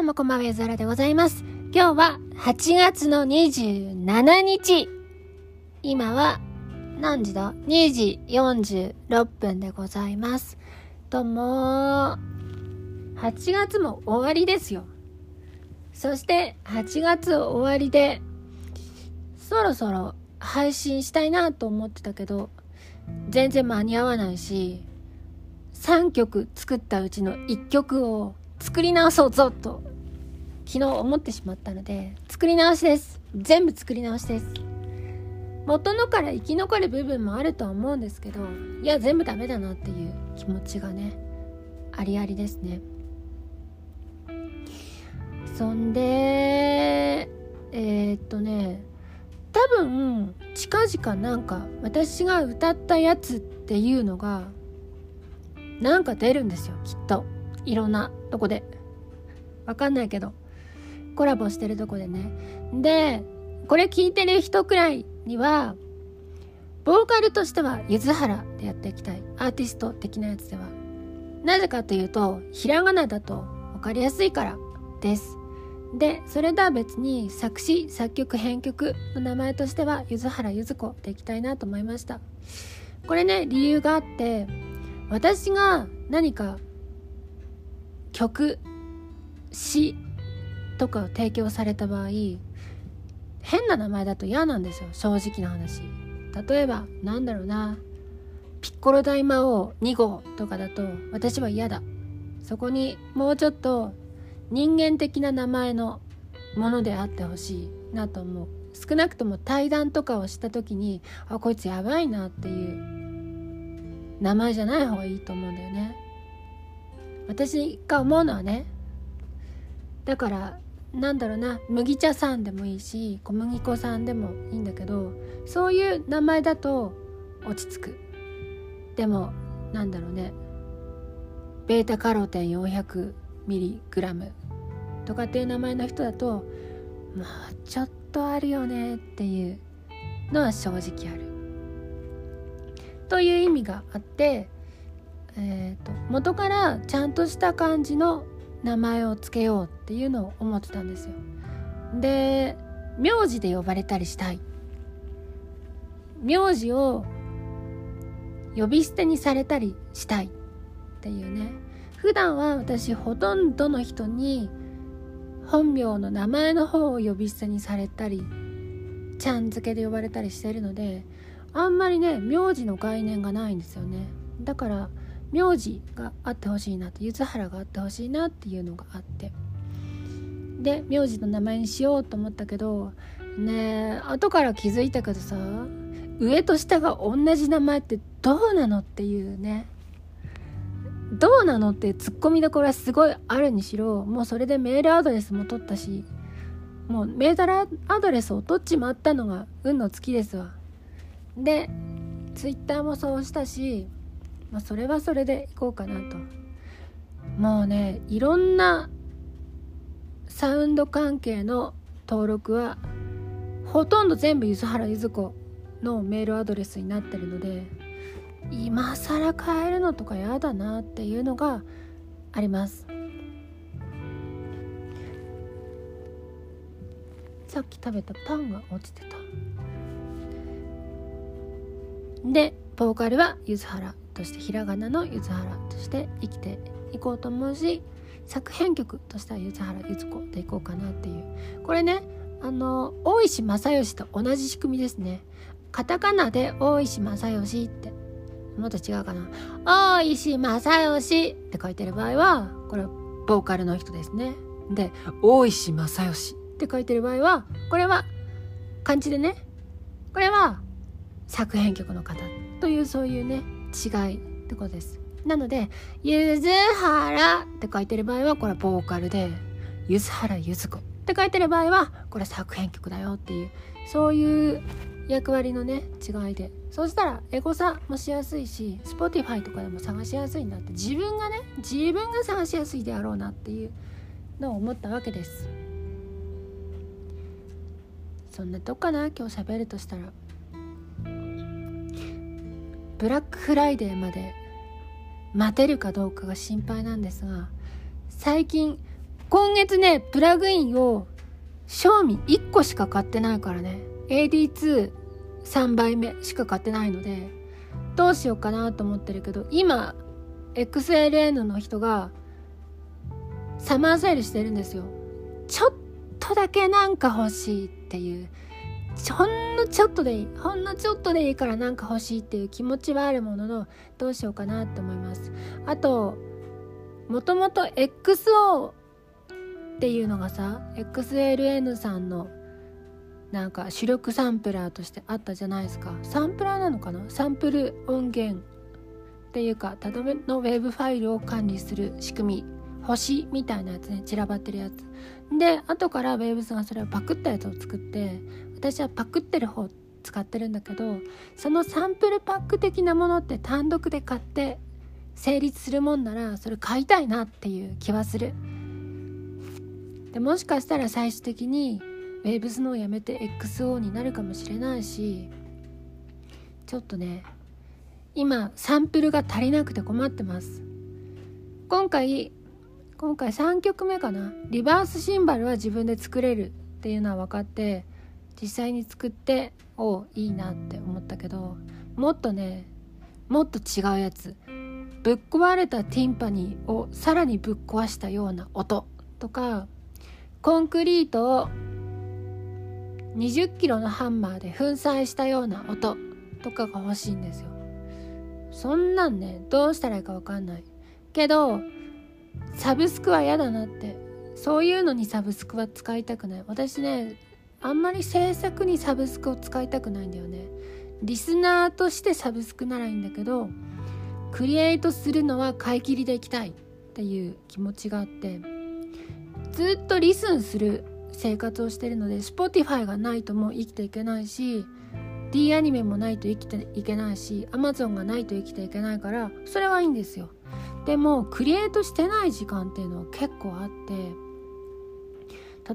どうもこんばんは、ゆずらでございます。今日は8月の27日。今は何時だ ?2 時46分でございます。どうも8月も終わりですよ。そして8月終わりで、そろそろ配信したいなと思ってたけど、全然間に合わないし、3曲作ったうちの1曲を作り直そうぞと昨日思ってしまったので作り直しです。全部作り直しです。元のから生き残る部分もあるとは思うんですけどいや全部ダメだなっていう気持ちがねありありですね。そんでえー、っとね多分近々なんか私が歌ったやつっていうのがなんか出るんですよきっと。いろんなとこで。わかんないけど。コラボしてるとこでね。でこれ聞いてる人くらいにはボーカルとしては柚原でやっていきたい。アーティスト的なやつでは。なぜかというとひらがなだと分かりやすいからです。でそれとは別に作詞作曲編曲の名前としては柚原柚子でいきたいなと思いました。これね理由があって私が何か曲詩とかを提供された場合変な名前だと嫌なんですよ正直な話。例えばなんだろうなピッコロ大魔王2号とかだと私は嫌だ。そこにもうちょっと人間的な名前のものであってほしいなと思う。少なくとも対談とかをした時にあこいつやばいなっていう名前じゃない方がいいと思うんだよね。私が思うのはね。だからなんだろうな麦茶さんでもいいし小麦粉さんでもいいんだけどそういう名前だと落ち着く。でもなんだろうね。ベータカロテン 400mg とかっていう名前の人だとまあちょっとあるよねっていうのは正直ある。という意味があって、えーと元からちゃんとした感じの名前を付けようっていうのを思ってたんですよ。で名字で呼ばれたりしたい。名字を呼び捨てにされたりしたいっていうね。普段は私ほとんどの人に本名の名前の方を呼び捨てにされたりちゃん付けで呼ばれたりしてるのであんまりね名字の概念がないんですよね。だから名字があってほしいなと柚原があってほしいなっていうのがあって。で名字の名前にしようと思ったけどねえ後から気づいたけどさ上と下が同じ名前ってどうなのっていうね。どうなのってツッコミどころはすごいあるにしろもうそれでメールアドレスも取ったしもうメールアドレスを取っちまったのが運の尽きですわ。でツイッターもそうしたしまあ、それはそれでいこうかなと。もうねいろんなサウンド関係の登録はほとんど全部柚原柚子のメールアドレスになってるので今更変えるのとかやだなっていうのがあります。さっき食べたパンが落ちてた。でボーカルは柚原。としてひらがなの柚原として生きていこうと思うし作編曲としては柚原柚子でいこうかなっていう。これねあの大石正義と同じ仕組みですね。カタカナで大石正義って。もっと違うかな。大石正義って書いてる場合はこれボーカルの人ですね。で大石正義って書いてる場合はこれは漢字でね。これは作編曲の方というそういうね違いってことです。なので「ゆずはら」って書いてる場合はこれはボーカルで「ゆずはらゆずこ」って書いてる場合はこれ作編曲だよっていうそういう役割のね違いで。そうしたらエゴサもしやすいし Spotify とかでも探しやすいなって。自分がね自分が探しやすいであろうなっていうのを思ったわけです。そんなとこかな？今日喋るとしたら。ブラックフライデーまで待てるかどうかが心配なんですが最近今月ねプラグインを賞味1個しか買ってないからね。AD23 倍目しか買ってないのでどうしようかなと思ってるけど今 XLN の人がサマーセールしてるんですよ。ちょっとだけなんか欲しいっていう。ほんのちょっとでいいほんのちょっとでいいからなんか欲しいっていう気持ちはあるもののどうしようかなって思います。あともともと XO っていうのがさ XLN さんのなんか主力サンプラーとしてあったじゃないですか。サンプラーなのかな？サンプル音源っていうかたどめのウェブファイルを管理する仕組み星みたいなやつね散らばってるやつ。で後からウェーブスがそれをパクったやつを作って私はパクってる方使ってるんだけどそのサンプルパック的なものって単独で買って成立するもんならそれ買いたいなっていう気はする。でもしかしたら最終的に Waves のをやめて XO になるかもしれないしちょっとね今サンプルが足りなくて困ってます。今回今回3曲目かな。リバースシンバルは自分で作れるっていうのは分かって実際に作っておいいなって思ったけどもっとねもっと違うやつ。ぶっ壊れたティンパニーをさらにぶっ壊したような音とかコンクリートを20キロのハンマーで粉砕したような音とかが欲しいんですよ。そんなんねどうしたらいいか分かんないけどサブスクは嫌だなってそういうのにサブスクは使いたくない。私ねあんまり制作にサブスクを使いたくないんだよね。リスナーとしてサブスクならいいんだけどクリエイトするのは買い切りでいきたいっていう気持ちがあってずっとリスンする生活をしてるので Spotify がないともう生きていけないし D アニメもないと生きていけないし Amazon がないと生きていけないからそれはいいんですよ。でもクリエイトしてない時間っていうのは結構あって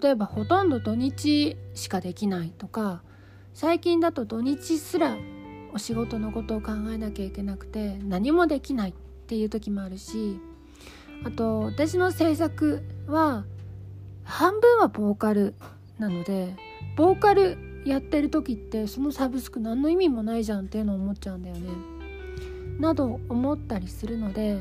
例えばほとんど土日しかできないとか最近だと土日すらお仕事のことを考えなきゃいけなくて何もできないっていう時もあるしあと私の制作は半分はボーカルなのでボーカルやってる時ってそのサブスク何の意味もないじゃんっていうのを思っちゃうんだよね。など思ったりするので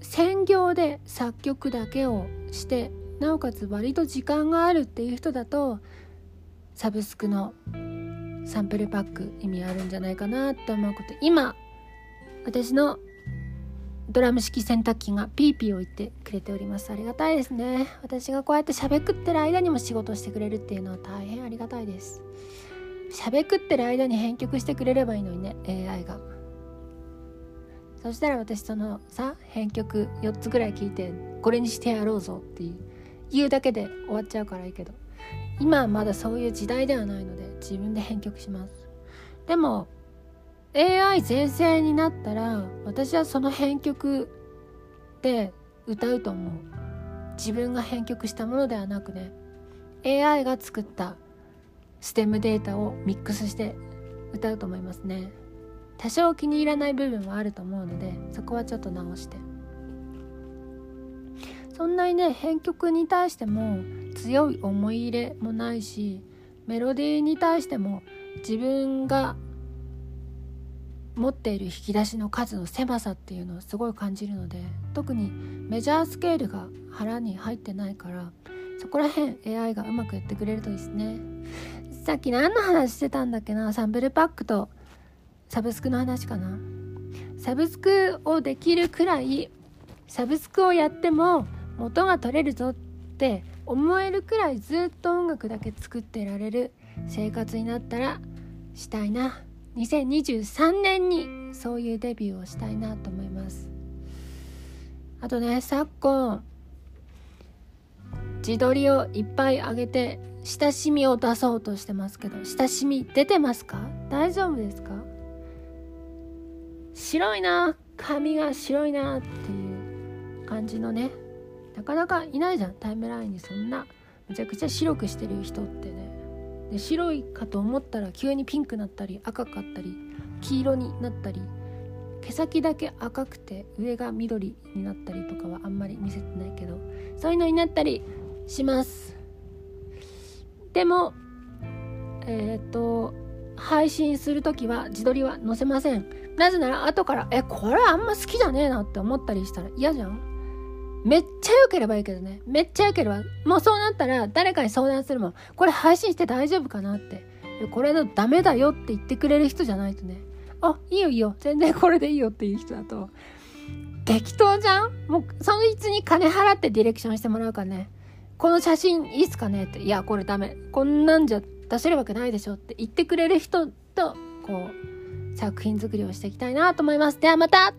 専業で作曲だけをしてなおかつ割と時間があるっていう人だとサブスクのサンプルパック意味あるんじゃないかなって思うこと。今私のドラム式洗濯機がピーピーを言ってくれております。ありがたいですね。私がこうやってしゃべくってる間にも仕事してくれるっていうのは大変ありがたいです。しゃべくってる間に編曲してくれればいいのにね AI が。そしたら私そのさ編曲4つぐらい聞いてこれにしてやろうぞっていう言うだけで終わっちゃうからいいけど。今はまだそういう時代ではないので自分で編曲します。でも AI 全盛になったら私はその編曲で歌うと思う。自分が編曲したものではなくね。AI が作ったステムデータをミックスして歌うと思いますね。多少気に入らない部分はあると思うのでそこはちょっと直して。そんなにね編曲に対しても強い思い入れもないしメロディーに対しても自分が持っている引き出しの数の狭さっていうのをすごい感じるので特にメジャースケールが腹に入ってないからそこら辺 AI がうまくやってくれるといいですね。さっき何の話してたんだっけな？サンプルパックとサブスクの話かな？サブスクをできるくらいサブスクをやっても元が取れるぞって思えるくらいずっと音楽だけ作ってられる生活になったらしたいな。2023年にそういうデビューをしたいなと思います。あとね昨今自撮りをいっぱい上げて親しみを出そうとしてますけど親しみ出てますか？大丈夫ですか？白いな髪が白いなっていう感じのねなかなかいないじゃん。タイムラインにそんな。めちゃくちゃ白くしてる人ってね。で白いかと思ったら急にピンクになったり赤かったり黄色になったり毛先だけ赤くて上が緑になったりとかはあんまり見せてないけどそういうのになったりします。でもえっ、と配信する時は自撮りは載せません。なぜなら後からえこれあんま好きじゃねえなって思ったりしたら嫌じゃん。めっちゃ良ければいいけどね。めっちゃ良ければ。もうそうなったら誰かに相談するもん。これ配信して大丈夫かなって。これのダメだよって言ってくれる人じゃないとね。あいいよいいよ。全然これでいいよっていう人だと。適当じゃん？もうそのいつに金払ってディレクションしてもらうからね。この写真いいっすかねって。いやこれダメ。こんなんじゃ出せるわけないでしょって。言ってくれる人とこう作品作りをしていきたいなと思います。ではまた！